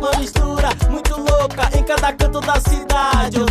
uma mistura muito louca em cada canto da cidade.